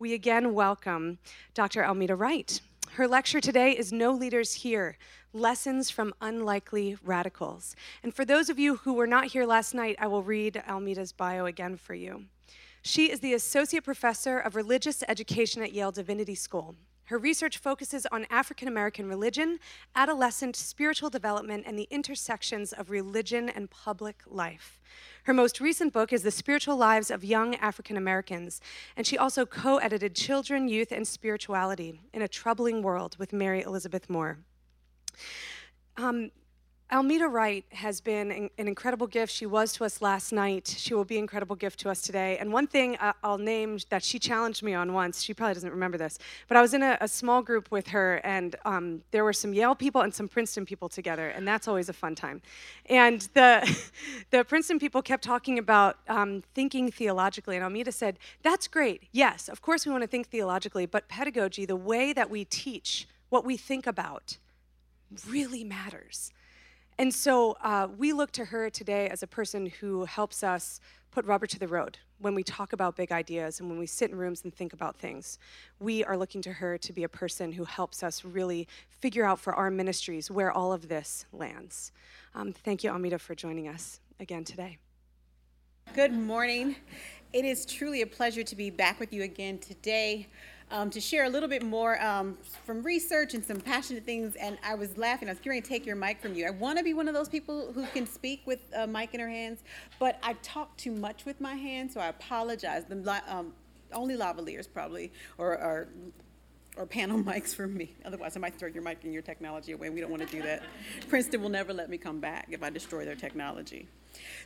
we again welcome Dr. Almeda Wright. Her lecture today is No Leaders Here Lessons from Unlikely Radicals. And for those of you who were not here last night, I will read Almeda's bio again for you. She is the Associate Professor of Religious Education at Yale Divinity School. Her research focuses on African American religion, adolescent spiritual development, and the intersections of religion and public life. Her most recent book is The Spiritual Lives of Young African Americans, and she also co edited Children, Youth, and Spirituality in a Troubling World with Mary Elizabeth Moore. Um, Almeda Wright has been an incredible gift. She was to us last night. She will be an incredible gift to us today. And one thing I'll name that she challenged me on once, she probably doesn't remember this, but I was in a, a small group with her, and um, there were some Yale people and some Princeton people together, and that's always a fun time. And the, the Princeton people kept talking about um, thinking theologically, and Almeda said, That's great. Yes, of course we want to think theologically, but pedagogy, the way that we teach, what we think about, really matters. And so uh, we look to her today as a person who helps us put rubber to the road when we talk about big ideas and when we sit in rooms and think about things. We are looking to her to be a person who helps us really figure out for our ministries where all of this lands. Um, thank you, Almeda, for joining us again today. Good morning. It is truly a pleasure to be back with you again today um, to share a little bit more um, from research and some passionate things. And I was laughing. I was going to take your mic from you. I want to be one of those people who can speak with a mic in her hands, but I talk too much with my hands, so I apologize. The um, only lavaliers probably, or, or or panel mics for me. Otherwise, I might throw your mic and your technology away. We don't want to do that. Princeton will never let me come back if I destroy their technology.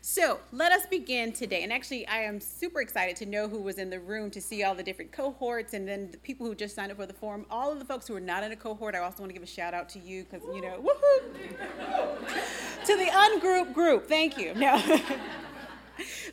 So let us begin today. And actually, I am super excited to know who was in the room to see all the different cohorts and then the people who just signed up for the forum. All of the folks who are not in a cohort, I also want to give a shout out to you because, you know, woohoo! to the ungroup group. Thank you. No.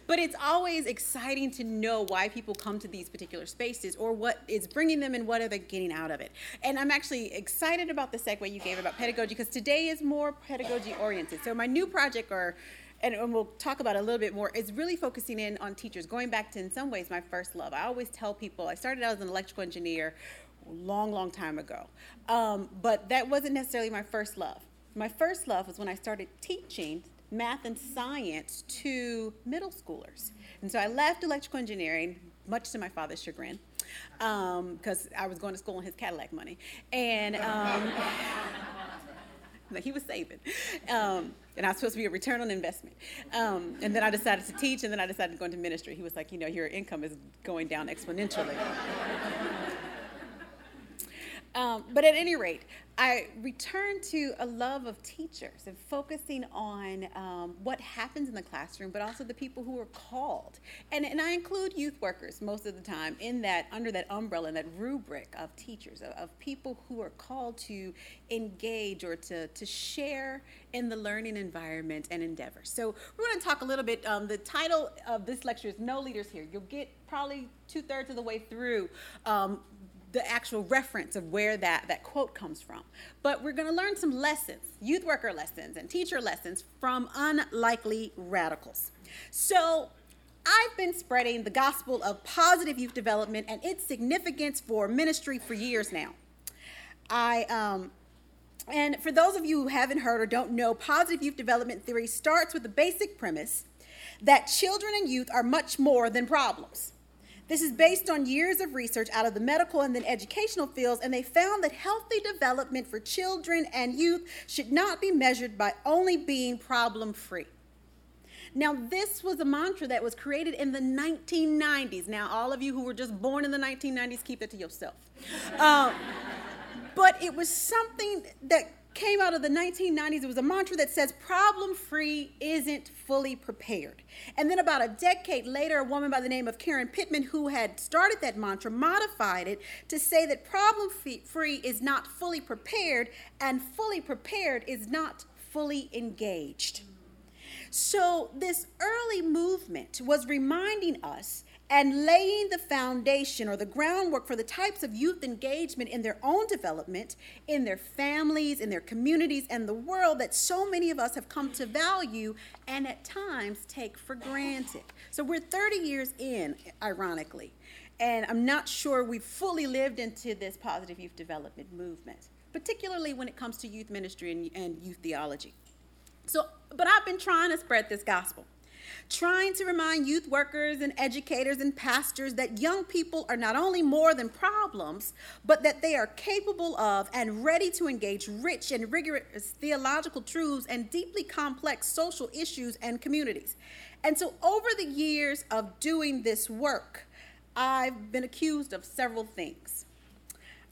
but it's always exciting to know why people come to these particular spaces or what is bringing them and what are they getting out of it. And I'm actually excited about the segue you gave about pedagogy because today is more pedagogy oriented. So my new project or and, and we'll talk about it a little bit more, is really focusing in on teachers, going back to, in some ways, my first love. I always tell people, I started out as an electrical engineer long, long time ago, um, but that wasn't necessarily my first love. My first love was when I started teaching math and science to middle schoolers. And so I left electrical engineering, much to my father's chagrin, because um, I was going to school on his Cadillac money. And um, he was saving. Um, and I was supposed to be a return on investment. Um, and then I decided to teach, and then I decided to go into ministry. He was like, you know, your income is going down exponentially. Um, but at any rate, I returned to a love of teachers and focusing on um, what happens in the classroom, but also the people who are called. And, and I include youth workers most of the time in that, under that umbrella, and that rubric of teachers, of, of, people who are called to engage or to, to share in the learning environment and endeavor. So we're going to talk a little bit. Um, the title of this lecture is No Leaders Here. You'll get probably two thirds of the way through um, the actual reference of where that, that quote comes from. But we're going to learn some lessons, youth worker lessons and teacher lessons from unlikely radicals. So I've been spreading the gospel of positive youth development and its significance for ministry for years now. I, um, and for those of you who haven't heard or don't know, positive youth development theory starts with the basic premise that children and youth are much more than problems. This is based on years of research out of the medical and then educational fields, and they found that healthy development for children and youth should not be measured by only being problem free. Now, this was a mantra that was created in the 1990s. Now, all of you who were just born in the 1990s, keep that to yourself. Um, but it was something that came out of the 1990s. It was a mantra that says problem free isn't fully prepared. And then about a decade later, a woman by the name of Karen Pittman, who had started that mantra, modified it to say that problem free is not fully prepared, and fully prepared is not fully engaged. So, this early movement was reminding us and laying the foundation or the groundwork for the types of youth engagement in their own development, in their families, in their communities, and the world that so many of us have come to value and at times take for granted. So we're 30 years in, ironically. and I'm not sure we've fully lived into this positive youth development movement, particularly when it comes to youth ministry and, and youth theology. So, but I've been trying to spread this gospel trying to remind youth workers and educators and pastors that young people are not only more than problems, but that they are capable of and ready to engage rich and rigorous theological truths and deeply complex social issues and communities. And so, over the years of doing this work, I've been accused of several things.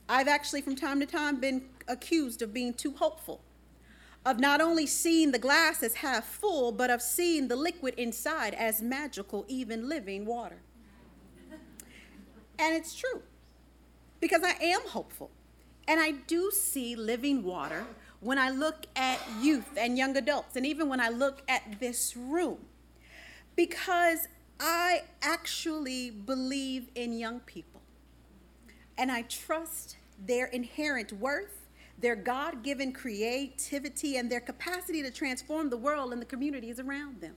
I've actually, from time to time, been accused of being too hopeful of not only seeing the glass as half full, but of seeing the liquid inside as magical, even living water. And it's true, because I am hopeful. And I do see living water when I look at youth and young adults, and even when I look at this room, because I actually believe in young people. And I trust their inherent worth their God given creativity, and their capacity to transform the world and the communities around them.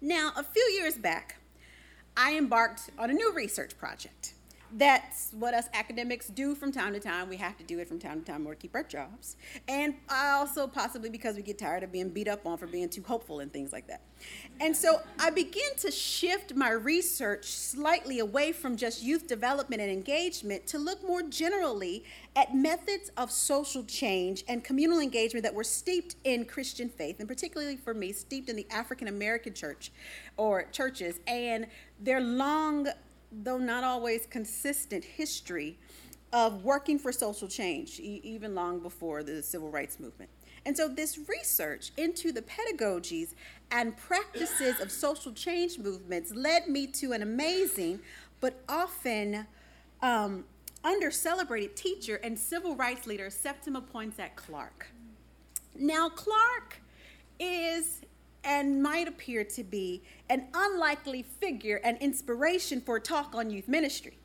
Now, a few years back, I embarked on a new research project that's what us academics do from time to time. We have to do it from time to time to keep our jobs. And also, possibly because we get tired of being beat up on for being too hopeful and things like that. And so I begin to shift my research slightly away from just youth development and engagement to look more generally at methods of social change and communal engagement that were steeped in Christian faith, and particularly for me, steeped in the African American church or churches and their long though not always consistent, history of working for social change, e- even long before the civil rights movement. And so, this research into the pedagogies and practices of social change movements led me to an amazing but often um, under celebrated teacher and civil rights leader, Septima Poinsett Clark. Now, Clark is and might appear to be an unlikely figure and inspiration for talk on youth ministry,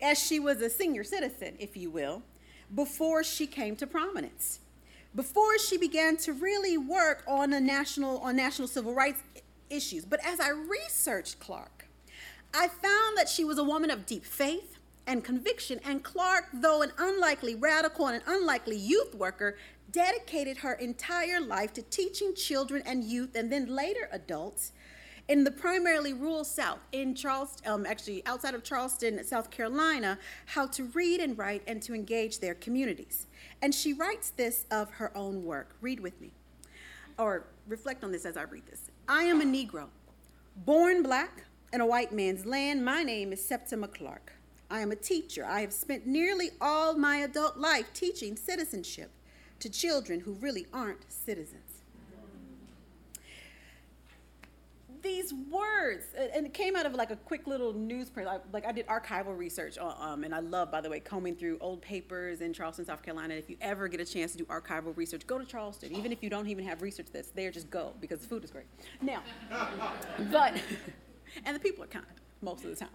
as she was a senior citizen, if you will, before she came to prominence. Before she began to really work on a national on national civil rights issues. But as I researched Clark, I found that she was a woman of deep faith and conviction. And Clark, though an unlikely radical and an unlikely youth worker, dedicated her entire life to teaching children and youth and then later adults in the primarily rural South, in Charleston, um, actually outside of Charleston, South Carolina, how to read and write and to engage their communities. And she writes this of her own work. Read with me, or reflect on this as I read this. I am a Negro, born black in a white man's land. My name is Septima Clark. I am a teacher. I have spent nearly all my adult life teaching citizenship to children who really aren't citizens. These words, and it came out of like a quick little newspaper. Like I did archival research, um, and I love, by the way, combing through old papers in Charleston, South Carolina. If you ever get a chance to do archival research, go to Charleston. Even if you don't even have research that's there, just go because the food is great. Now, but, and the people are kind most of the time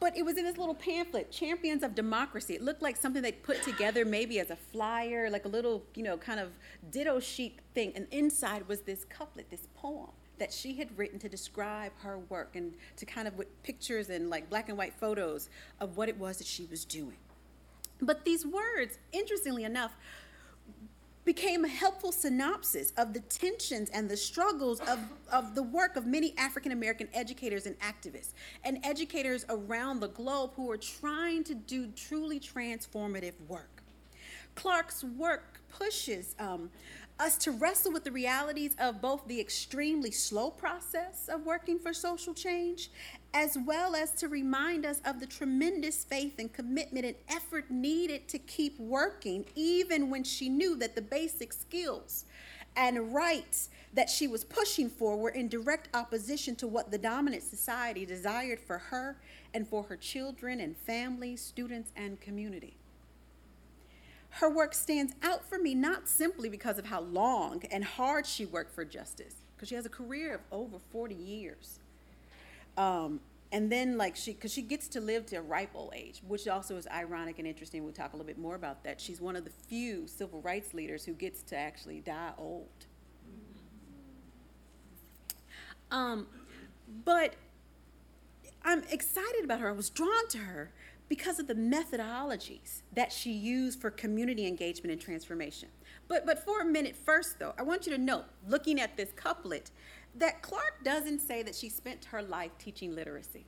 but it was in this little pamphlet, Champions of Democracy. It looked like something they put together maybe as a flyer, like a little, you know, kind of ditto sheet thing. And inside was this couplet, this poem that she had written to describe her work and to kind of with pictures and like black and white photos of what it was that she was doing. But these words, interestingly enough, became a helpful synopsis of the tensions and the struggles of, of the work of many African American educators and activists, and educators around the globe who are trying to do truly transformative work. Clark's work pushes um, us to wrestle with the realities of both the extremely slow process of working for social change as well as to remind us of the tremendous faith and commitment and effort needed to keep working, even when she knew that the basic skills and rights that she was pushing for were in direct opposition to what the dominant society desired for her and for her children and family, students, and community. Her work stands out for me not simply because of how long and hard she worked for justice, because she has a career of over 40 years um, and then like she, because she gets to live to a ripe old age, which also is ironic and interesting. We'll talk a little bit more about that. She's one of the few civil rights leaders who gets to actually die old. Um, But I'm excited about her. I was drawn to her because of the methodologies that she used for community engagement and transformation. But, but for a minute first, though, I want you to note, looking at this couplet, that Clark doesn't say that she spent her life teaching literacy.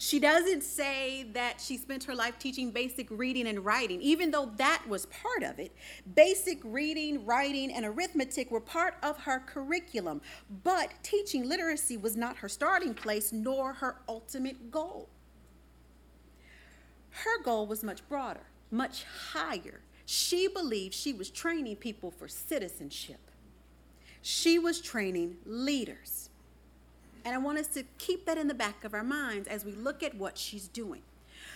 She doesn't say that she spent her life teaching basic reading and writing, even though that was part of it. Basic reading, writing, and arithmetic were part of her curriculum, but teaching literacy was not her starting place nor her ultimate goal. Her goal was much broader, much higher. She believed she was training people for citizenship. She was training leaders. And I want us to keep that in the back of our minds as we look at what she's doing.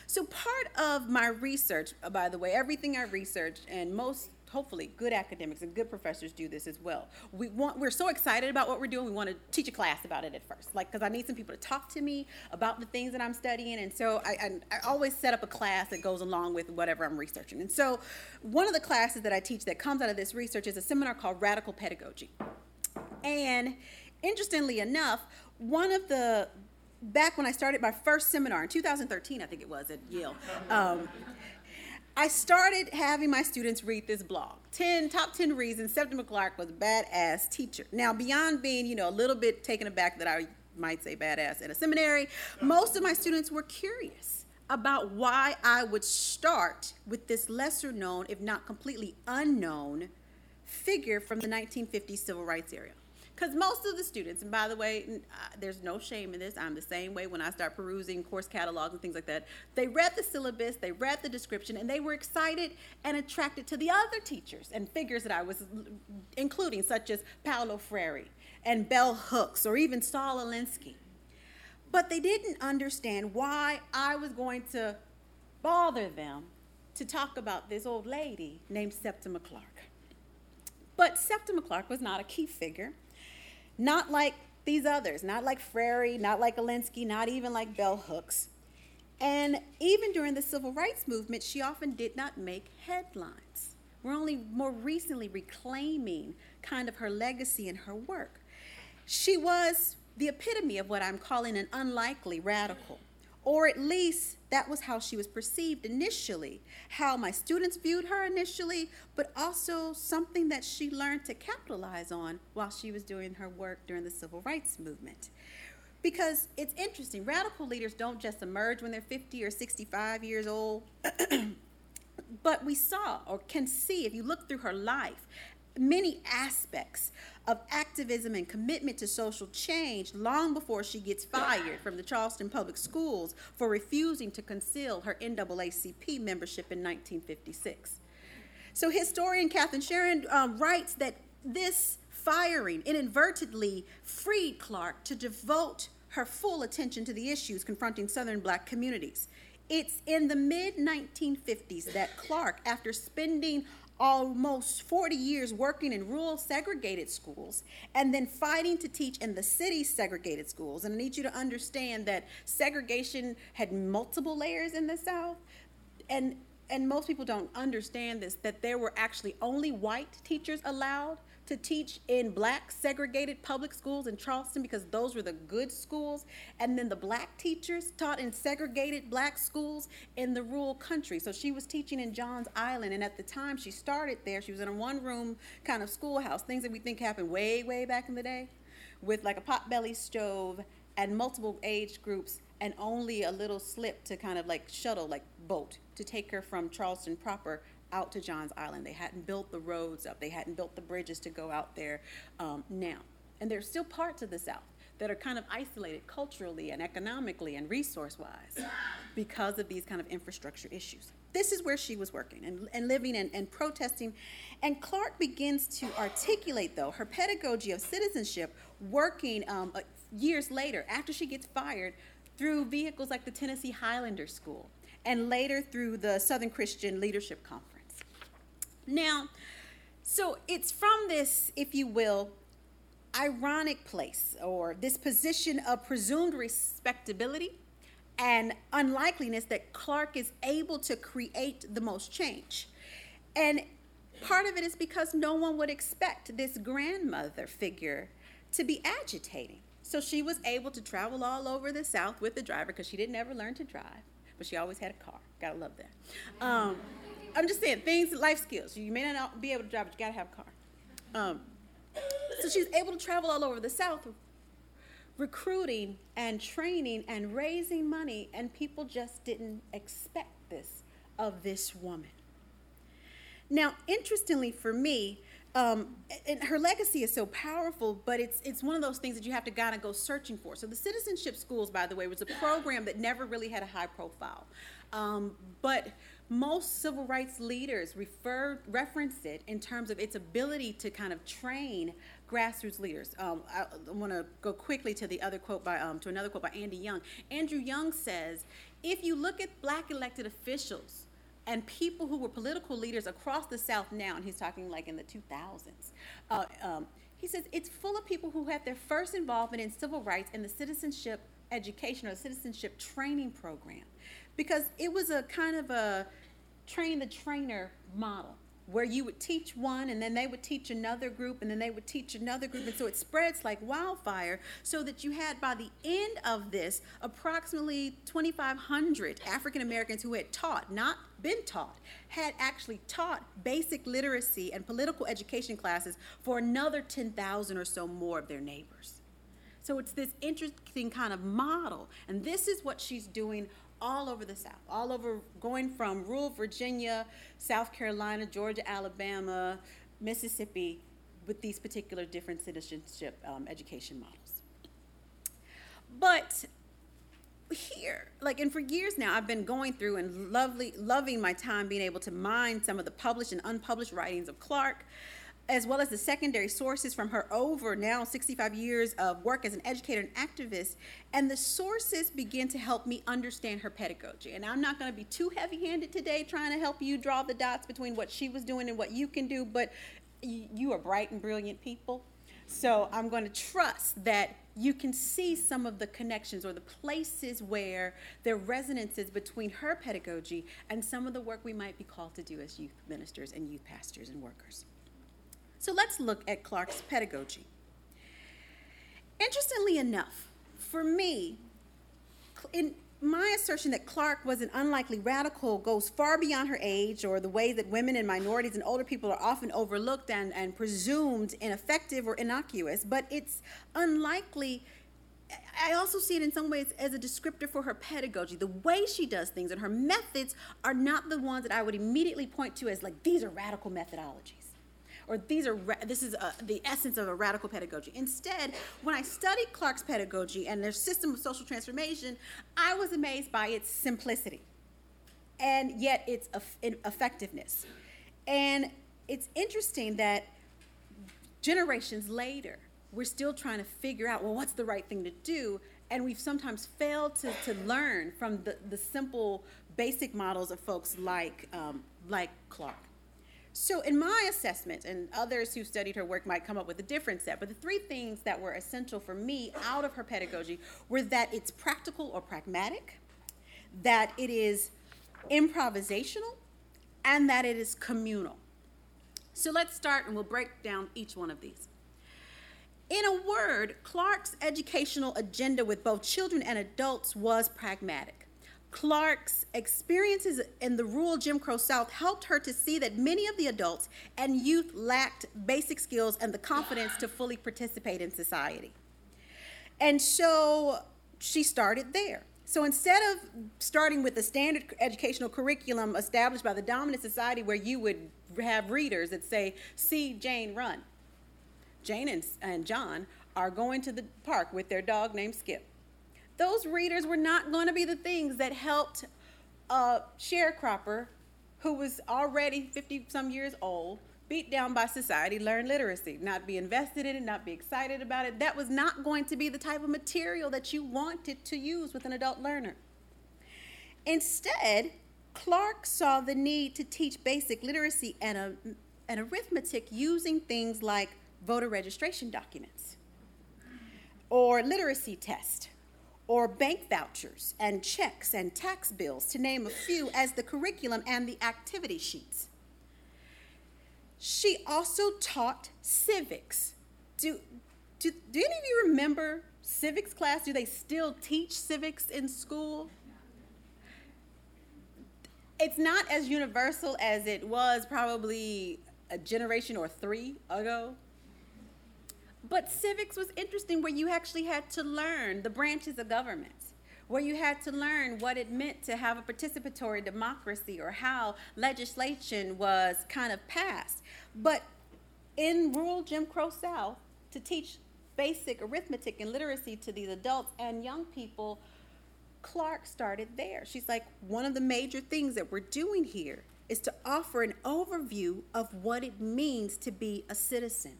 So, part of my research, uh, by the way, everything I research, and most hopefully good academics and good professors do this as well. We want we're so excited about what we're doing. We want to teach a class about it at first, like because I need some people to talk to me about the things that I'm studying, and so I, I, I always set up a class that goes along with whatever I'm researching. And so, one of the classes that I teach that comes out of this research is a seminar called Radical Pedagogy, and interestingly enough, one of the back when I started my first seminar in 2013, I think it was at Yale. Um, I started having my students read this blog 10 top 10 reasons Septima Clark was a badass teacher. Now, beyond being, you know, a little bit taken aback that I might say badass in a seminary, most of my students were curious about why I would start with this lesser known, if not completely unknown, figure from the 1950s civil rights era. Because most of the students, and by the way, uh, there's no shame in this. I'm the same way when I start perusing course catalogs and things like that. They read the syllabus, they read the description, and they were excited and attracted to the other teachers and figures that I was including, such as Paulo Freire and Bell Hooks or even Saul Alinsky. But they didn't understand why I was going to bother them to talk about this old lady named Septima Clark. But Septima Clark was not a key figure not like these others, not like Freire, not like Alinsky, not even like Bell Hooks. And even during the civil rights movement, she often did not make headlines. We're only more recently reclaiming kind of her legacy and her work. She was the epitome of what I'm calling an unlikely radical or at least that was how she was perceived initially, how my students viewed her initially, but also something that she learned to capitalize on while she was doing her work during the civil rights movement. Because it's interesting, radical leaders don't just emerge when they're 50 or 65 years old. but we saw or can see, if you look through her life, many aspects of activism and commitment to social change long before she gets fired from the Charleston Public Schools for refusing to conceal her NAACP membership in 1956. So, historian Katherine Charron um, writes that this firing inadvertently freed Clark to devote her full attention to the issues confronting Southern black communities. It's in the mid 1950s that Clark, after spending almost 40 years working in rural segregated schools and then fighting to teach in the city segregated schools. And I need you to understand that segregation had multiple layers in the South. And and most people don't understand this that there were actually only white teachers allowed to teach in black segregated public schools in Charleston because those were the good schools. And then the black teachers taught in segregated black schools in the rural country. So she was teaching in Johns Island. And at the time she started there, she was in a one room kind of schoolhouse, things that we think happened way, way back in the day, with like a potbelly stove and multiple age groups and only a little slip to kind of like shuttle, like boat, to take her from Charleston proper out to Johns Island. They hadn't built the roads up, they hadn't built the bridges to go out there um, now. And there's still parts of the South that are kind of isolated culturally and economically and resource wise because of these kind of infrastructure issues. This is where she was working and, and living and, and protesting. And Clark begins to articulate, though, her pedagogy of citizenship working um, uh, years later after she gets fired through vehicles like the Tennessee Highlander School and later through the Southern Christian Leadership Conference. Now, so it's from this, if you will, ironic place or this position of presumed respectability and unlikeliness that Clark is able to create the most change. And part of it is because no one would expect this grandmother figure to be agitating So she was able to travel all over the South with the driver because she didn't ever learn to drive, but she always had a car. Gotta love that. Um, I'm just saying, things, life skills. You may not be able to drive, but you gotta have a car. Um, so she's able to travel all over the South, recruiting and training and raising money, and people just didn't expect this of this woman. Now, interestingly for me, um, and her legacy is so powerful, but it's it's one of those things that you have to kind of go searching for. So the citizenship schools, by the way, was a program that never really had a high profile, um, but most civil rights leaders refer referenced it in terms of its ability to kind of train grassroots leaders. Um, I, I want to go quickly to the other quote by um, to another quote by Andy Young. Andrew Young says, if you look at black elected officials and people who were political leaders across the South now, and he's talking like in the 2000s, uh, um, he says it's full of people who had their first involvement in civil rights in the citizenship education or citizenship training program because it was a kind of a train the trainer model where you would teach one and then they would teach another group and then they would teach another group and so it spreads like wildfire so that you had by the end of this approximately 2500 african americans who had taught not been taught had actually taught basic literacy and political education classes for another 10,000 or so more of their neighbors. So it's this interesting kind of model and this is what she's doing all over the South, all over, going from rural Virginia, South Carolina, Georgia, Alabama, Mississippi, with these particular different citizenship um, education models. But here, like, and for years now, I've been going through and lovely, loving my time being able to mine some of the published and unpublished writings of Clark as well as the secondary sources from her over now 65 years of work as an educator and activist. And the sources begin to help me understand her pedagogy. And I'm not going to be too heavy handed today trying to help you draw the dots between what she was doing and what you can do, but you are bright and brilliant people. So I'm going to trust that you can see some of the connections or the places where there are resonances between her pedagogy and some of the work we might be called to do as youth ministers and youth pastors and workers. So let's look at Clark's pedagogy. Interestingly enough, for me, in my assertion that Clark was an unlikely radical goes far beyond her age or the way that women and minorities and older people are often overlooked and, and presumed ineffective or innocuous, but it's unlikely. I also see it in some ways as a descriptor for her pedagogy. The way she does things and her methods are not the ones that I would immediately point to as like, these are radical methodologies or these are this is a, the essence of a radical pedagogy. Instead, when I studied Clark's pedagogy and their system of social transformation, I was amazed by its simplicity and yet its effectiveness. And it's interesting that generations later, we're still trying to figure out well, what's the right thing to do? And we've sometimes failed to, to learn from the, the simple, basic models of folks like, um, like Clark. So, in my assessment, and others who studied her work might come up with a different set, but the three things that were essential for me out of her pedagogy were that it's practical or pragmatic, that it is improvisational, and that it is communal. So, let's start and we'll break down each one of these. In a word, Clark's educational agenda with both children and adults was pragmatic. Clark's experiences in the rural Jim Crow South helped her to see that many of the adults and youth lacked basic skills and the confidence to fully participate in society. And so she started there. So instead of starting with the standard educational curriculum established by the dominant society where you would have readers that say, See Jane run, Jane and, and John are going to the park with their dog named Skip those readers were not going to be the things that helped a sharecropper who was already 50 some years old, beat down by society, learn literacy, not be invested in it, not be excited about it. That was not going to be the type of material that you wanted to use with an adult learner. Instead, Clark saw the need to teach basic literacy and, a, and arithmetic using things like voter registration documents or literacy tests or bank vouchers and checks and tax bills, to name a few, as the curriculum and the activity sheets. She also taught civics. Do, do, do any of you remember civics class. Do they still teach civics in school? It's not as universal as it was probably a generation or three ago. But civics was interesting where you actually had to learn the branches of government, where you had to learn what it meant to have a participatory democracy or how legislation was kind of passed. But in rural Jim Crow South, to teach basic arithmetic and literacy to these adults and young people, Clark started there. She's like, one of the major things that we're doing here is to offer an overview of what it means to be a citizen,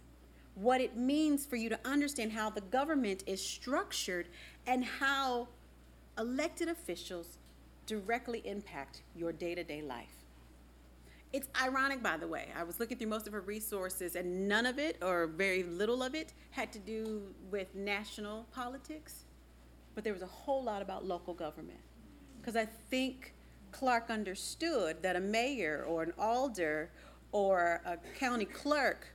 what it means for you to understand how the government is structured and how elected officials directly impact your day to day life. It's ironic, by the way. I was looking through most of her resources, and none of it, or very little of it, had to do with national politics, but there was a whole lot about local government. Because I think Clark understood that a mayor or an alder or a county clerk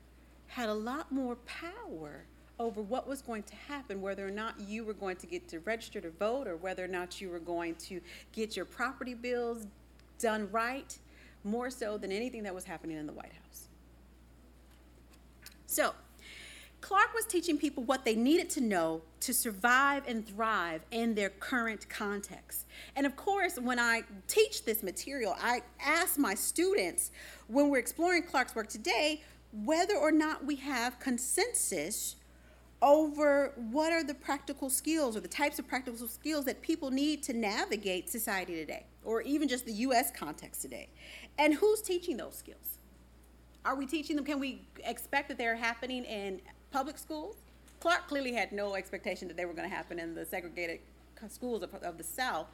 had a lot more power over what was going to happen, whether or not you were going to get to register to vote or whether or not you were going to get your property bills done right, more so than anything that was happening in the White House. So, Clark was teaching people what they needed to know to survive and thrive in their current context. And of course, when I teach this material, I ask my students when we're exploring Clark's work today whether or not we have consensus over what are the practical skills or the types of practical skills that people need to navigate society today, or even just the US context today. And who's teaching those skills? Are we teaching them? Can we expect that they're happening in public schools? Clark clearly had no expectation that they were going to happen in the segregated schools of, of the South.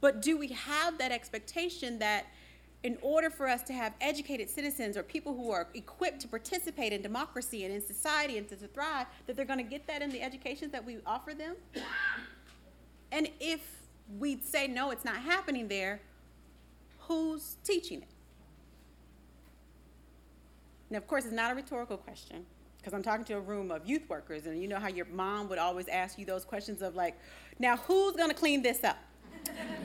But do we have that expectation that in order for us to have educated citizens or people who are equipped to participate in democracy and in society and to, to thrive, that they're going to get that in the education that we offer them? And if we say no, it's not happening there, who's teaching it? Now, of course, it's not a rhetorical question because I'm talking to a room of youth workers, and you know how your mom would always ask you those questions of like, now who's going to clean this up?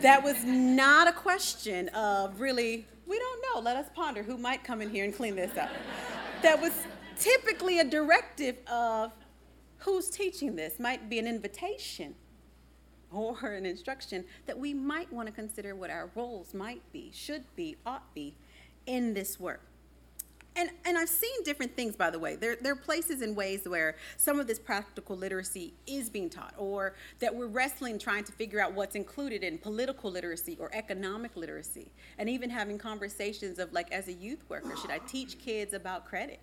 That was not a question of really, we don't know, let us ponder who might come in here and clean this up. that was typically a directive of who's teaching this, might be an invitation or an instruction that we might want to consider what our roles might be, should be, ought be in this work and and I've seen different things, by the way. There, there are places and ways where some of this practical literacy is being taught, or that we're wrestling trying to figure out what's included in political literacy or economic literacy, and even having conversations of like, as a youth worker, should I teach kids about credit?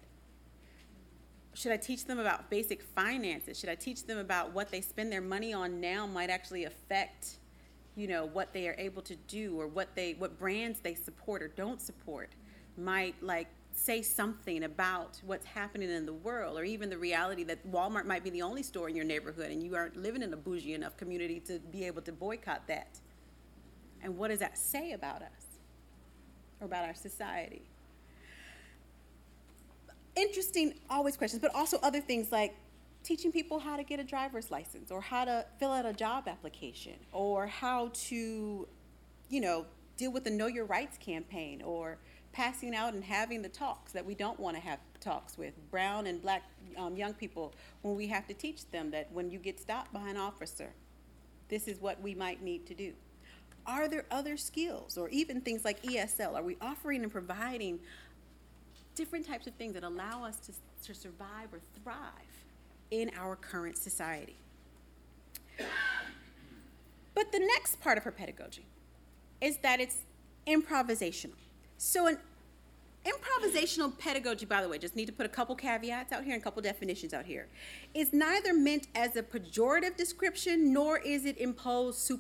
Should I teach them about basic finances? Should I teach them about what they spend their money on now might actually affect, you know, what they are able to do or what they what brands they support or don't support might like say something about what's happening in the world, or even the reality that Walmart might be the only store in your neighborhood and you aren't living in a bougie enough community to be able to boycott that. And what does that say about us or about our society? Interesting, always questions, but also other things like teaching people how to get a driver's license or how to fill out a job application or how to, you know, deal with the Know Your Rights campaign or passing out and having the talks that we don't want to have talks with brown and black um, young people when we have to teach them that when you get stopped by an officer, this is what we might need to do. Are there other skills or even things like ESL? Are we offering and providing different types of things that allow us to, to survive or thrive in our current society? But the next part of her pedagogy is that it's improvisational. So, an improvisational pedagogy, by the way, just need to put a couple caveats out here and a couple definitions out here, is neither meant as a pejorative description nor is it imposed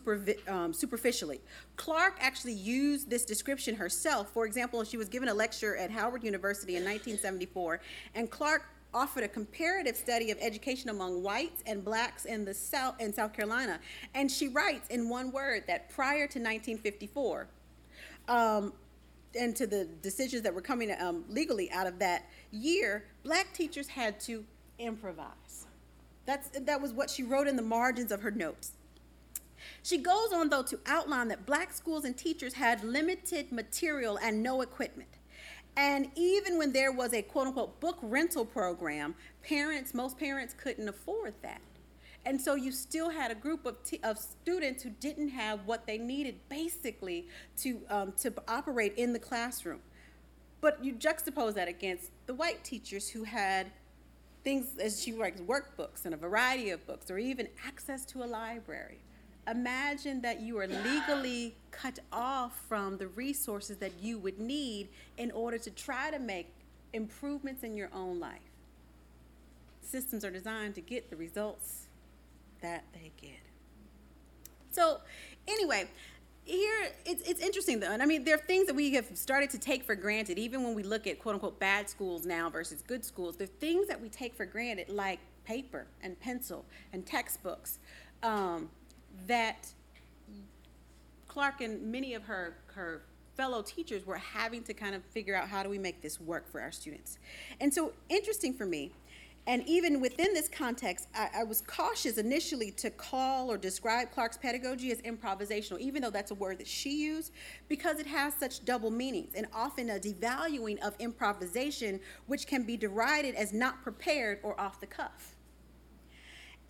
um, superficially. Clark actually used this description herself. For example, she was given a lecture at Howard University in 1974, and Clark offered a comparative study of education among whites and blacks in the South in South Carolina. And she writes in one word that prior to 1954, um, and to the decisions that were coming um, legally out of that year, black teachers had to improvise. That's, that was what she wrote in the margins of her notes. She goes on, though, to outline that black schools and teachers had limited material and no equipment. And even when there was a quote unquote book rental program, parents, most parents couldn't afford that. And so you still had a group of, t- of students who didn't have what they needed basically to, um, to operate in the classroom. But you juxtapose that against the white teachers who had things, as she writes, workbooks and a variety of books, or even access to a library. Imagine that you are legally cut off from the resources that you would need in order to try to make improvements in your own life. Systems are designed to get the results that they get. So, anyway, here it's, it's interesting though and i mean there are things that we have started to take for granted even when we look at quote unquote bad schools now versus good schools there are things that we take for granted like paper and pencil and textbooks um, that clark and many of her her fellow teachers were having to kind of figure out how do we make this work for our students and so interesting for me and even within this context, I, I, was cautious initially to call or describe Clark's pedagogy as improvisational, even though that's a word that she used, because it has such double meanings and often a devaluing of improvisation, which can be derided as not prepared or off the cuff.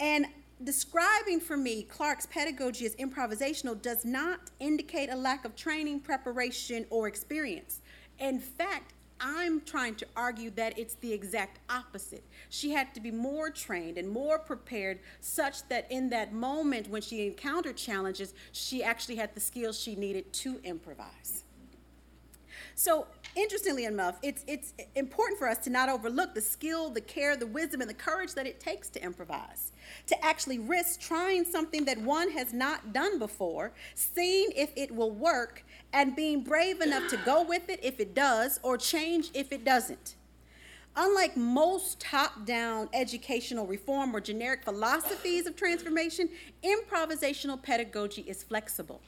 And describing for me Clark's pedagogy as improvisational does not indicate a lack of training, preparation, or experience. In fact, I'm trying to argue that it's the exact opposite. She had to be more trained and more prepared, such that in that moment when she encountered challenges, she actually had the skills she needed to improvise. So, interestingly enough, it's, it's important for us to not overlook the skill, the care, the wisdom, and the courage that it takes to improvise, to actually risk trying something that one has not done before, seeing if it will work, and being brave enough to go with it if it does or change if it doesn't. Unlike most top down educational reform or generic philosophies of transformation, improvisational pedagogy is flexible.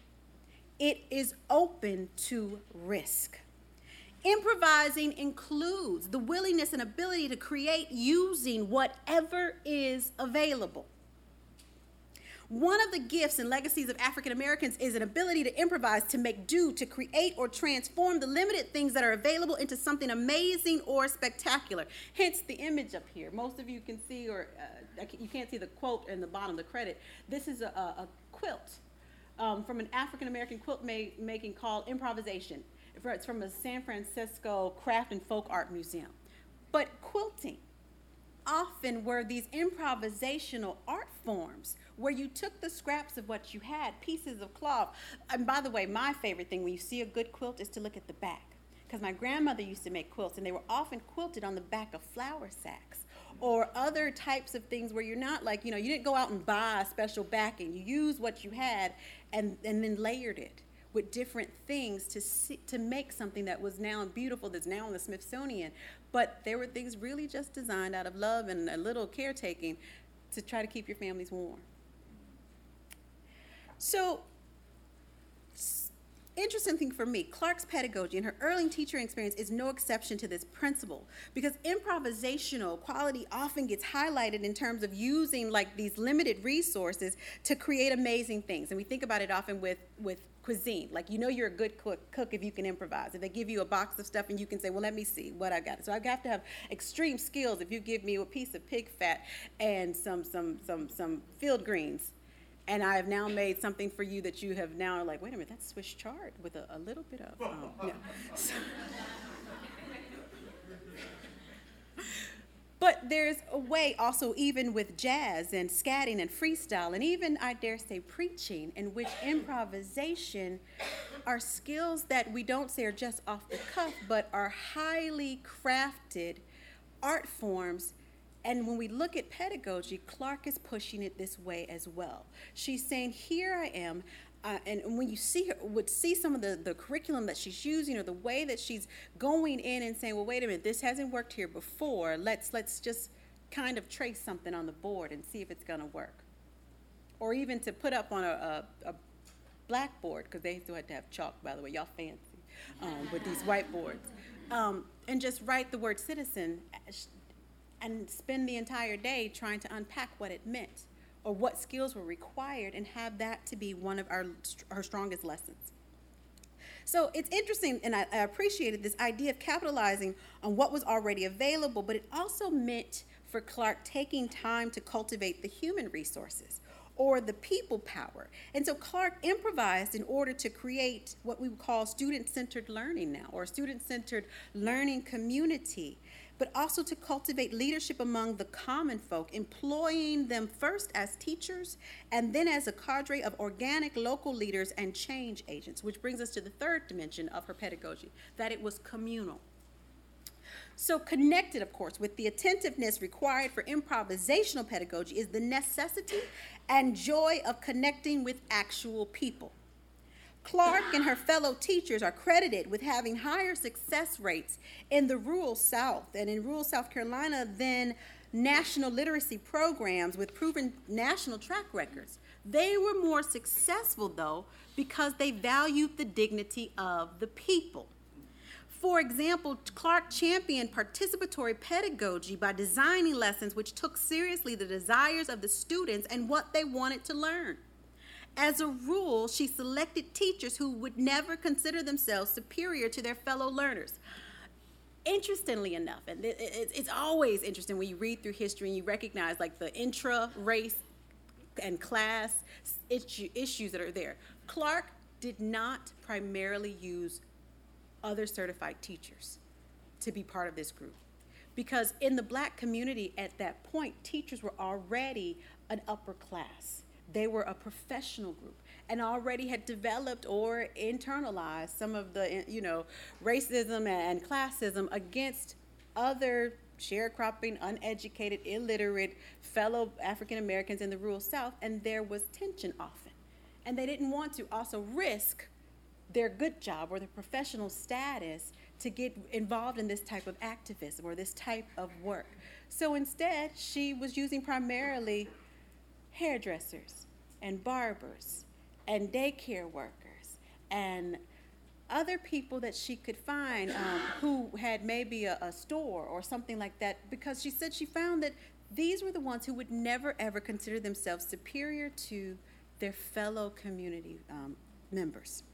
It is open to risk. Improvising includes the willingness and ability to create using whatever is available. One of the gifts and legacies of African Americans is an ability to improvise, to make do, to create or transform the limited things that are available into something amazing or spectacular. Hence the image up here. Most of you can see, or uh, you can't see the quote in the bottom, the credit. This is a, a quilt um, from an African American quilt ma- making called Improvisation. It's from a San Francisco Craft and Folk Art Museum. But quilting often were these improvisational art forms where you took the scraps of what you had, pieces of cloth. And by the way, my favorite thing when you see a good quilt is to look at the back. Because my grandmother used to make quilts, and they were often quilted on the back of flour sacks or other types of things where you're not like, you know, you didn't go out and buy a special backing. You used what you had and, and then layered it with different things to see, to make something that was now beautiful that's now in the Smithsonian. But there were things really just designed out of love and a little caretaking to try to keep your families warm. So interesting thing for me, Clark's pedagogy and her early teaching experience is no exception to this principle because improvisational quality often gets highlighted in terms of using like these limited resources to create amazing things. And we think about it often with, with cuisine. Like you know you're a good cook, cook if you can improvise. If they give you a box of stuff and you can say, well, let me see what I got. So I have to have extreme skills if you give me a piece of pig fat and some some some some field greens and I have now made something for you that you have now like, wait a minute, that's Swiss chard with a, a little bit of. Um, no. so, but there's a way also, even with jazz and scatting and freestyle, and even I dare say preaching, in which improvisation are skills that we don't say are just off the cuff, but are highly crafted art forms and when we look at pedagogy, Clark is pushing it this way as well. She's saying, Here I am. Uh, and when you see her, would see some of the, the curriculum that she's using or the way that she's going in and saying, well, wait a minute, this hasn't worked here before. Let's let's just kind of trace something on the board and see if it's going to work. Or even to put up on a, a, a blackboard, because they still had to have chalk, by the way, y'all fancy, um, with these whiteboards. Um, and just write the word citizen and spend the entire day trying to unpack what it meant or what skills were required and have that to be one of our, our strongest lessons. So it's interesting, and I, I appreciated this idea of capitalizing on what was already available, but it also meant for Clark taking time to cultivate the human resources or the people power. And so Clark improvised in order to create what we would call student centered learning now, or student centered learning community but also to cultivate leadership among the common folk, employing them first as teachers and then as a cadre of organic local leaders and change agents, which brings us to the third dimension of her pedagogy that it was communal. So, connected, of course, with the attentiveness required for improvisational pedagogy is the necessity and joy of connecting with actual people. Clark and her fellow teachers are credited with having higher success rates in the rural South and in rural South Carolina than national literacy programs with proven national track records. They were more successful, though, because they valued the dignity of the people. For example, Clark championed participatory pedagogy by designing lessons which took seriously the desires of the students and what they wanted to learn. As a rule, she selected teachers who would never consider themselves superior to their fellow learners. Interestingly enough, and it's always interesting when you read through history and you recognize like the intra race and class issues that are there. Clark did not primarily use other certified teachers to be part of this group because in the black community at that point, teachers were already an upper class they were a professional group and already had developed or internalized some of the you know racism and classism against other sharecropping uneducated illiterate fellow african americans in the rural south and there was tension often. And they didn't want to also risk their good job or their professional status to get involved in this type of activism or this type of work. So instead she was using primarily hairdressers and barbers and daycare workers and other people that she could find um, who had maybe a, a, store or something like that because she said she found that these were the ones who would never ever consider themselves superior to their fellow community um, members.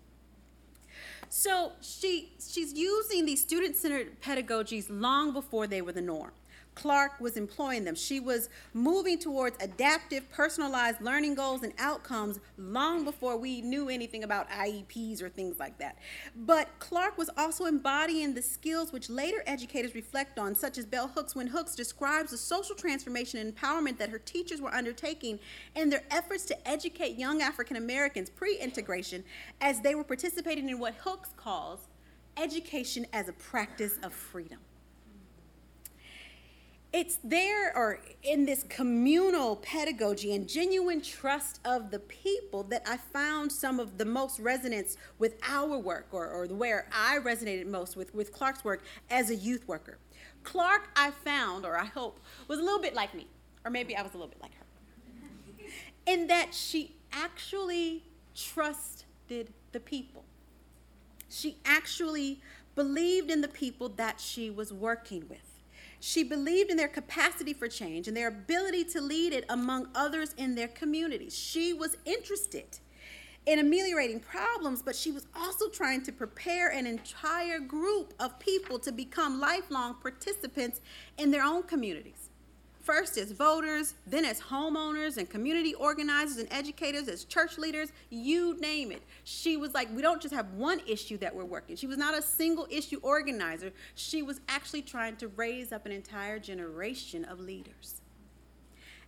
So she, she's using these student centered pedagogies long before they were the norm. Clark was employing them. She was moving towards adaptive, personalized learning goals and outcomes long before we knew anything about IEPs or things like that. But Clark was also embodying the skills which later educators reflect on, such as Bell Hooks, when Hooks describes the social transformation and empowerment that her teachers were undertaking in their efforts to educate young African Americans pre integration as they were participating in what Hooks calls education as a practice of freedom it's there or in this communal pedagogy and genuine trust of the people that I found some of the most resonance with our work or, or where I resonated most with, with Clark's work as a youth worker. Clark, I found, or I hope, was a little bit like me, or maybe I was a little bit like her, in that she actually trusted the people. She actually believed in the people that she was working with. She believed in their capacity for change and their ability to lead it among others in their communities. She was interested in ameliorating problems, but she was also trying to prepare an entire group of people to become lifelong participants in their own communities first as voters, then as homeowners and community organizers and educators, as church leaders, you name it. She was like, we don't just have one issue that we're working. She was not a single issue organizer. She was actually trying to raise up an entire generation of leaders.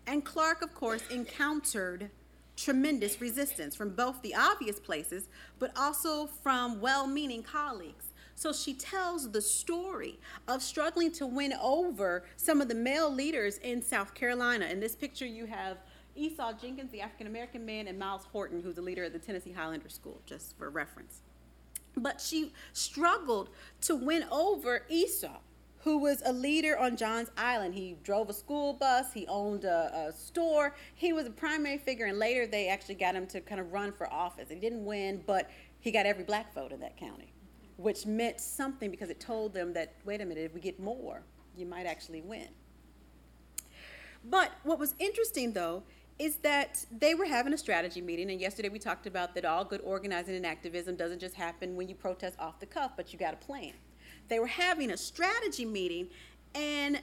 And Clark, of course, encountered tremendous resistance from both the obvious places, but also from well meaning colleagues so she tells the story of struggling to win over some of the male leaders in South Carolina. In this picture, you have Esau Jenkins, the African American man, and Myles Horton, who's the leader of the Tennessee Highlander School, just for reference. But she struggled to win over Esau, who was a leader on Johns Island. He drove a school bus, he owned a, a, store, he was a primary figure, and later they actually got him to kind of run for office. He didn't win, but he got every black vote in that county which meant something because it told them that, wait a minute, if we get more, you might actually win. But what was interesting though is that they were having a strategy meeting, and yesterday we talked about that all good organizing and activism doesn't just happen when you protest off the cuff, but you got a plan. They were having a strategy meeting, and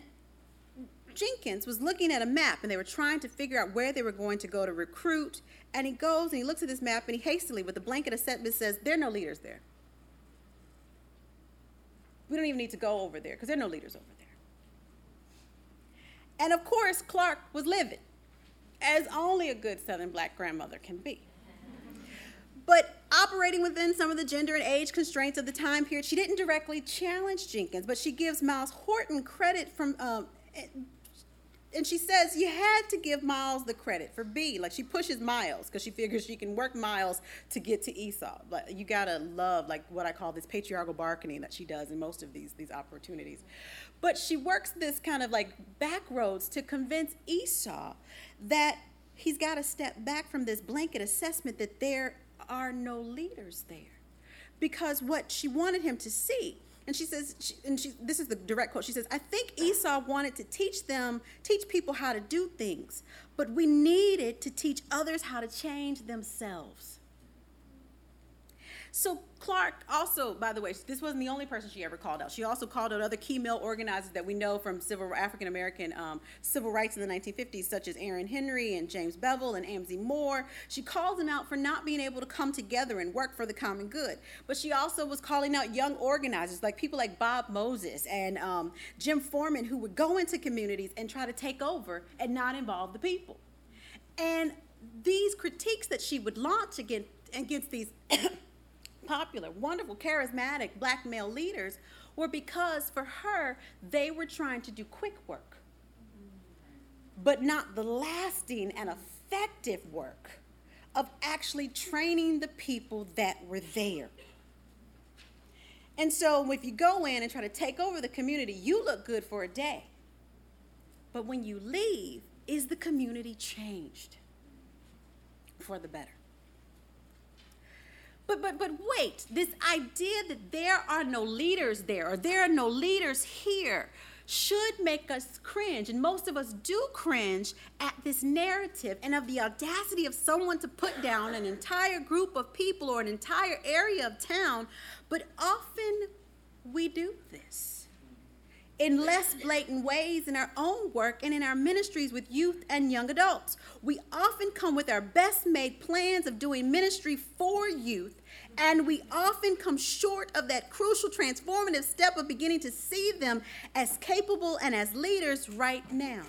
Jenkins was looking at a map and they were trying to figure out where they were going to go to recruit. And he goes and he looks at this map and he hastily, with a blanket assessment, says, There are no leaders there. We don't even need to go over there because there are no leaders over there. And of course, Clark was livid, as only a good Southern black grandmother can be. But operating within some of the gender and age constraints of the time period, she didn't directly challenge Jenkins, but she gives Myles Horton credit from um, and she says you had to give Myles the credit for B. Like she pushes Myles because she figures she can work Myles to get to Esau. But you gotta love like what I call this patriarchal bargaining that she does in most of these these opportunities. But she works this kind of like back roads to convince Esau that he's got to step back from this blanket assessment that there are no leaders there. Because what she wanted him to see and she says, she, and she, this is the direct quote. She says, I think Esau wanted to teach them, teach people how to do things, but we needed to teach others how to change themselves. So Clark also, by the way, this wasn't the only person she ever called out. She also called out other key male organizers that we know from civil African American um, civil rights in the 1950s, such as Aaron Henry and James Bevel and Amzie Moore. She called them out for not being able to come together and work for the common good. But she also was calling out young organizers, like people like Bob Moses and um, Jim Forman, who would go into communities and try to take over and not involve the people. And these critiques that she would launch against, against these popular, wonderful, charismatic black male leaders were because for her, they were trying to do quick work, but not the lasting and effective work of actually training the people that were there. And so if you go in and try to take over the community, you look good for a day. But when you leave, is the community changed for the better? But but but wait, this idea that there are no leaders there or there are no leaders here should make us cringe, and most of us do cringe at this narrative and of the audacity of someone to put down an entire group of people or an entire area of town. But often we do this in less blatant ways in our own work and in our ministries with youth and young adults. We often come with our best made plans of doing ministry for youth, and we often come short of that crucial transformative step of beginning to see them as capable and as leaders right now.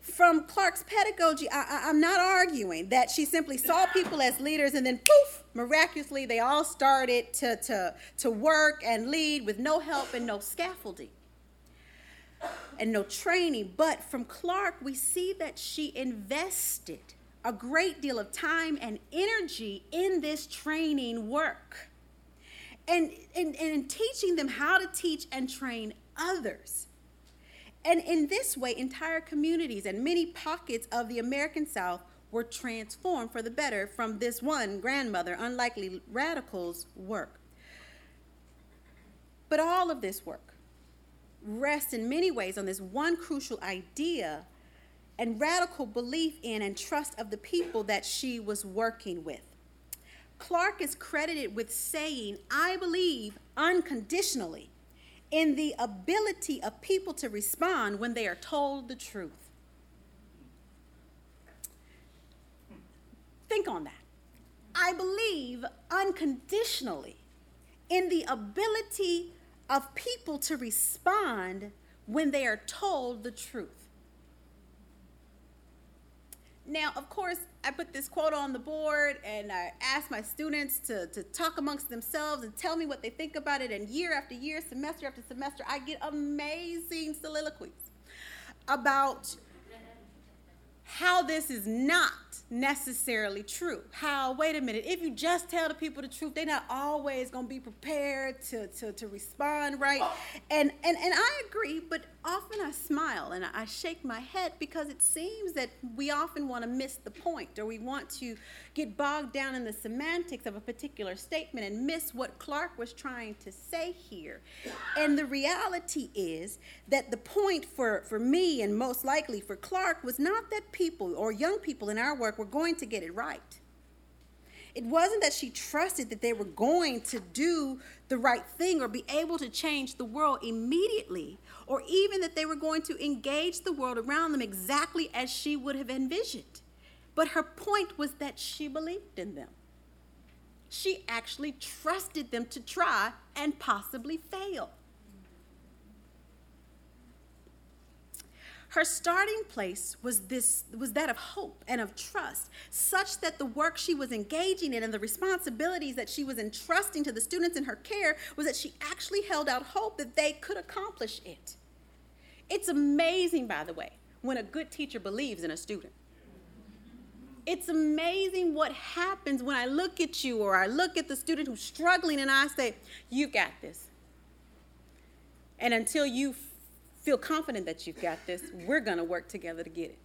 From Clark's pedagogy, I, am not arguing that she simply saw people as leaders and then poof, miraculously they all started to, to, to work and lead with no help and no scaffolding and no training. But from Clark, we see that she invested a great deal of time and energy in this training work and in teaching them how to teach and train others. And in this way, entire communities and many pockets of the American South were transformed for the better from this one grandmother, unlikely radical's work. But all of this work rests in many ways on this one crucial idea and radical belief in and trust of the people that she was working with. Clark is credited with saying, I believe unconditionally in the ability of people to respond when they are told the truth. Think on that. I believe unconditionally in the ability of people to respond when they are told the truth. Now, of course, I put this quote on the board and I asked my students to, to talk amongst themselves and tell me what they think about it. And year after year, semester after semester, I get amazing soliloquies about how this is not necessarily true. How, wait a minute, if you just tell the people the truth, they're not always going to be prepared to, to, to respond right. And, and, and I agree, but often I smile and I shake my head because it seems that we often want to miss the point or we want to get bogged down in the semantics of a particular statement and miss what Clark was trying to say here. And the reality is that the point for, for me and most likely for Clark was not that people or young people in our work were going to get it right. It wasn't that she trusted that they were going to do the right thing or be able to change the world immediately, or even that they were going to engage the world around them exactly as she would have envisioned. But her point was that she believed in them. She actually trusted them to try and possibly fail. Her starting place was this was that of hope and of trust, such that the work she was engaging in and the responsibilities that she was entrusting to the students in her care was that she actually held out hope that they could accomplish it. It's amazing, by the way, when a good teacher believes in a student. It's amazing what happens when I look at you or I look at the student who's struggling and I say, You got this. And until you feel confident that you've got this, we're going to work together to get it.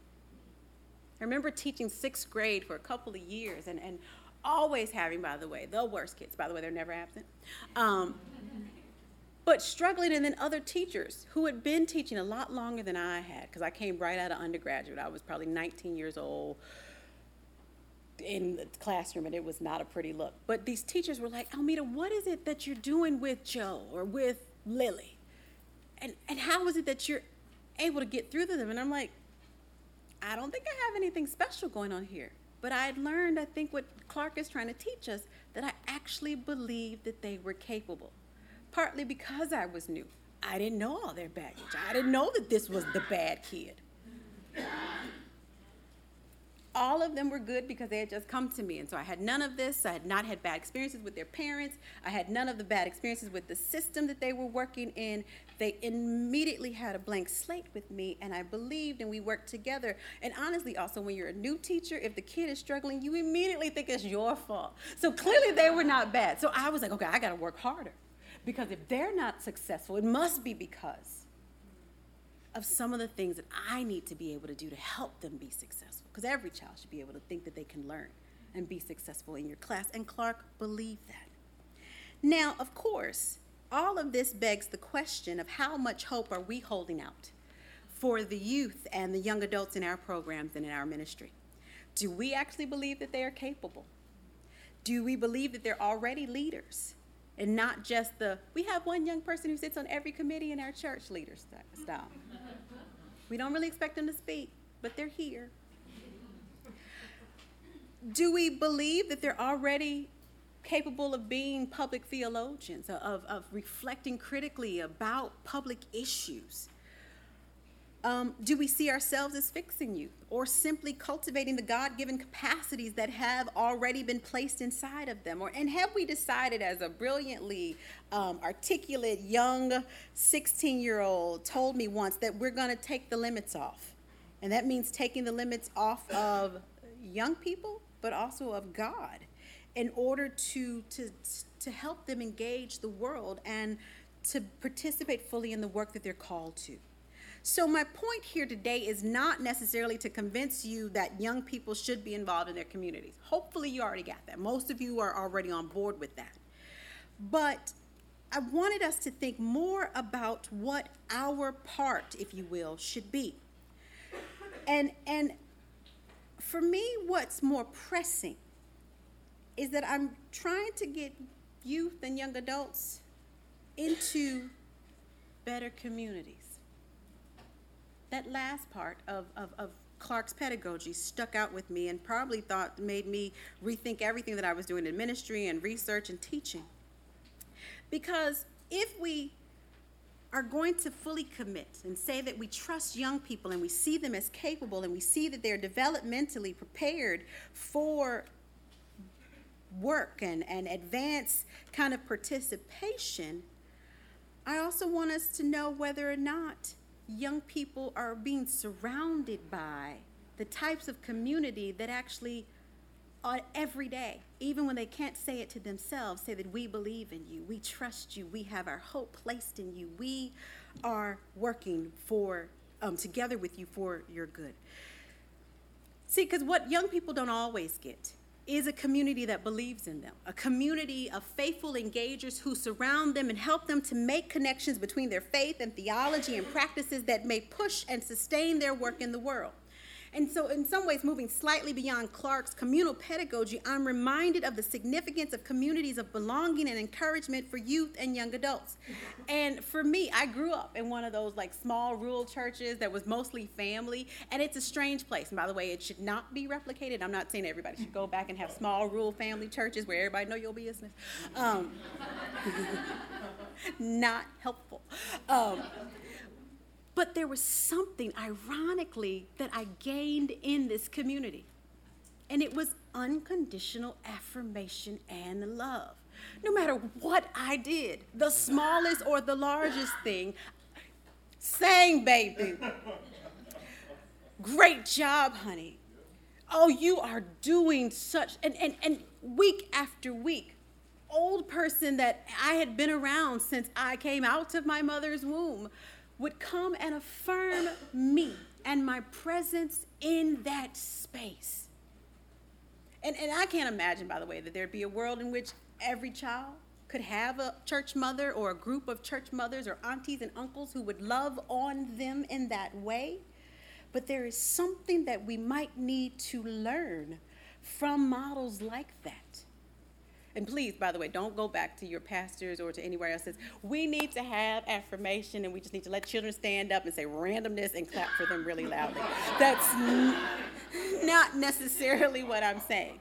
I remember teaching sixth grade for a couple of years and, and always having, by the way, the worst kids, by the way, they're never absent. Um, but struggling, and then other teachers who had been teaching a lot longer than I had, because I came right out of undergraduate. I was probably 19 years old, in the classroom and it was not a pretty look. But these teachers were like, Almeda, what is it that you're doing with Joe or with Lily? And, and how is it that you're able to get through to them? And I'm like, I don't think I have anything special going on here. But I had learned, I think, what Clark is trying to teach us, that I actually believed that they were capable. Partly because I was new. I didn't know all their baggage. I didn't know that this was the bad kid all of them were good because they had just come to me. And so I had none of this. I had not had bad experiences with their parents. I had none of the bad experiences with the system that they were working in. They immediately had a blank slate with me, and I believed and we worked together. And honestly, also, when you're a new teacher, if the kid is struggling, you immediately think it's your fault. So clearly, they were not bad. So I was like, okay, I got to work harder. Because if they're not successful, it must be because of some of the things that I need to be able to do to help them be successful. Because every child should be able to think that they can learn and be successful in your class. And Clark believed that. Now, of course, all of this begs the question of how much hope are we holding out for the youth and the young adults in our programs and in our ministry? Do we actually believe that they are capable? Do we believe that they're already leaders? and not just the we have one young person who sits on every committee in our church leader style. We don't really expect them to speak, but they're here. Do we believe that they're already capable of being public theologians, of, of reflecting critically about public issues? Um, do we see ourselves as fixing youth or simply cultivating the God given capacities that have already been placed inside of them? Or, and have we decided, as a brilliantly um, articulate young 16 year old told me once, that we're going to take the limits off? And that means taking the limits off of young people, but also of God in order to, to, to help them engage the world and to participate fully in the work that they're called to. So, my point here today is not necessarily to convince you that young people should be involved in their communities. Hopefully, you already got that. Most of you are already on board with that. But I wanted us to think more about what our part, if you will, should be. And, and for me, what's more pressing is that I'm trying to get youth and young adults into better communities that last part of, of, of Clark's pedagogy stuck out with me and probably thought made me rethink everything that I was doing in ministry and research and teaching. Because if we are going to fully commit and say that we trust young people and we see them as capable and we see that they're developmentally prepared for work and, and advanced kind of participation, I also want us to know whether or not young people are being surrounded by the types of community that actually are every day, even when they can't say it to themselves, say that we believe in you, we trust you, we have our hope placed in you, we are working for um, together with you for your good. See, because what young people don't always get is a community that believes in them, a community of faithful engagers who surround them and help them to make connections between their faith and theology and practices that may push and sustain their work in the world. And so, in some ways, moving slightly beyond Clark's communal pedagogy, I'm reminded of the significance of communities of belonging and encouragement for youth and young adults. And for me, I grew up in one of those like small rural churches that was mostly family, and it's a strange place. And by the way, it should not be replicated. I'm not saying everybody should go back and have small rural family churches where everybody know your business. Um, not helpful. Um, but there was something, ironically, that I gained in this community. And it was unconditional affirmation and love. No matter what I did, the smallest or the largest thing, sang, baby. Great job, honey. Oh, you are doing such, and, and, and week after week, old person that I had been around since I came out of my mother's womb would come and affirm me and my presence in that space. And, and I can't imagine, by the way, that there'd be a world in which every child could have a church mother or a group of church mothers or aunties and uncles who would love on them in that way. But there is something that we might need to learn from models like that. And please, by the way, don't go back to your pastors or to anywhere else. Says we need to have affirmation, and we just need to let children stand up and say randomness and clap for them really loudly. That's n- not necessarily what I'm saying.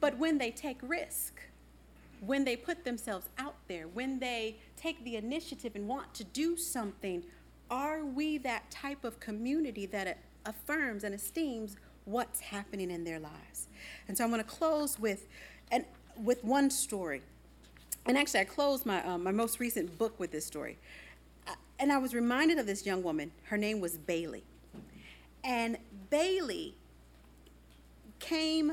But when they take risk, when they put themselves out there, when they take the initiative and want to do something, are we that type of community that affirms and esteems what's happening in their lives? And so I'm going to close with an with one story. And actually, I closed my, um, my most recent book with this story. Uh, and I was reminded of this young woman. Her name was Bailey. And Bailey came,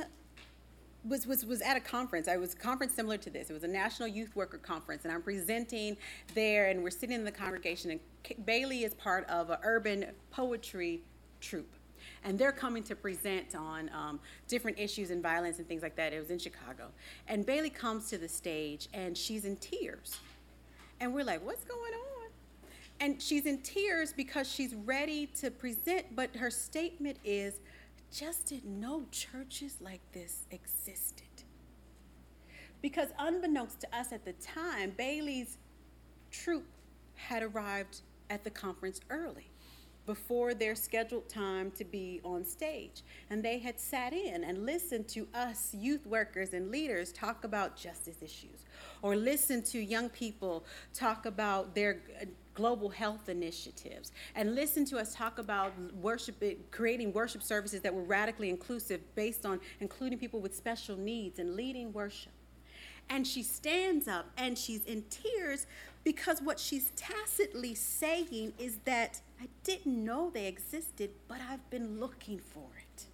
was, was, was at a conference. I was a conference similar to this. It was a National Youth Worker Conference. And I'm presenting there, and we're sitting in the congregation. And Bailey is part of an urban poetry troupe and they're coming to present on um, different issues and violence and things like that. It was in Chicago. And Bailey comes to the stage and she's in tears. And we're like, what's going on? And she's in tears because she's ready to present, but her statement is, just didn't know churches like this existed. Because unbeknownst to us at the time, Bailey's troupe had arrived at the conference early before their scheduled time to be on stage. And they had sat in and listened to us youth workers and leaders talk about justice issues, or listened to young people talk about their uh, global health initiatives, and listen to us talk about worship, creating worship services that were radically inclusive based on including people with special needs and leading worship. And she stands up and she's in tears because what she's tacitly saying is that I didn't know they existed, but I've been looking for it.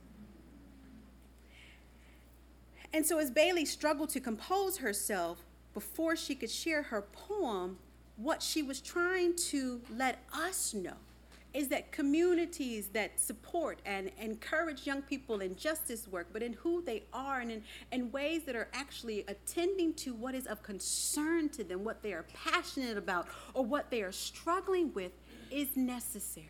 And so, as Bailey struggled to compose herself before she could share her poem, what she was trying to let us know is that communities that support and encourage young people in justice work, but in who they are and in, in ways that are actually attending to what is of concern to them, what they are passionate about, or what they are struggling with, is necessary.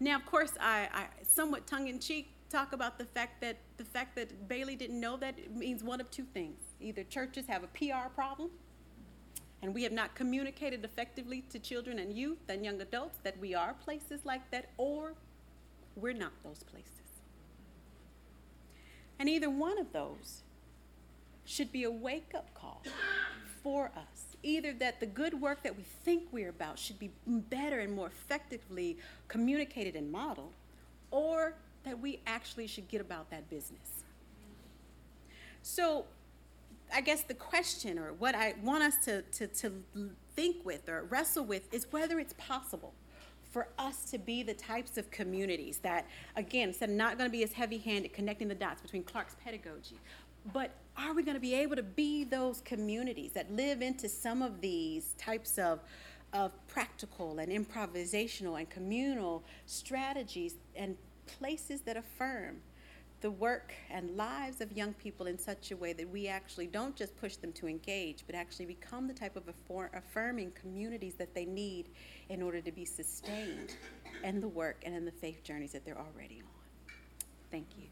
Now, of course, I, I somewhat tongue in cheek talk about the fact that the fact that Bailey didn't know that means one of two things. Either churches have a PR problem and we have not communicated effectively to children and youth and young adults that we are places like that, or we're not those places. And either one of those should be a wake up call for us. Either that the good work that we think we're about should be better and more effectively communicated and modeled, or that we actually should get about that business. So, I guess the question or what I want us to, to, to think with or wrestle with is whether it's possible for us to be the types of communities that, again, said not going to be as heavy-handed connecting the dots between Clark's pedagogy, but are we going to be able to be those communities that live into some of these types of of practical and improvisational and communal strategies and places that affirm the work and lives of young people in such a way that we actually don't just push them to engage, but actually become the type of affor- affirming communities that they need in order to be sustained in the work and in the faith journeys that they're already on. Thank you.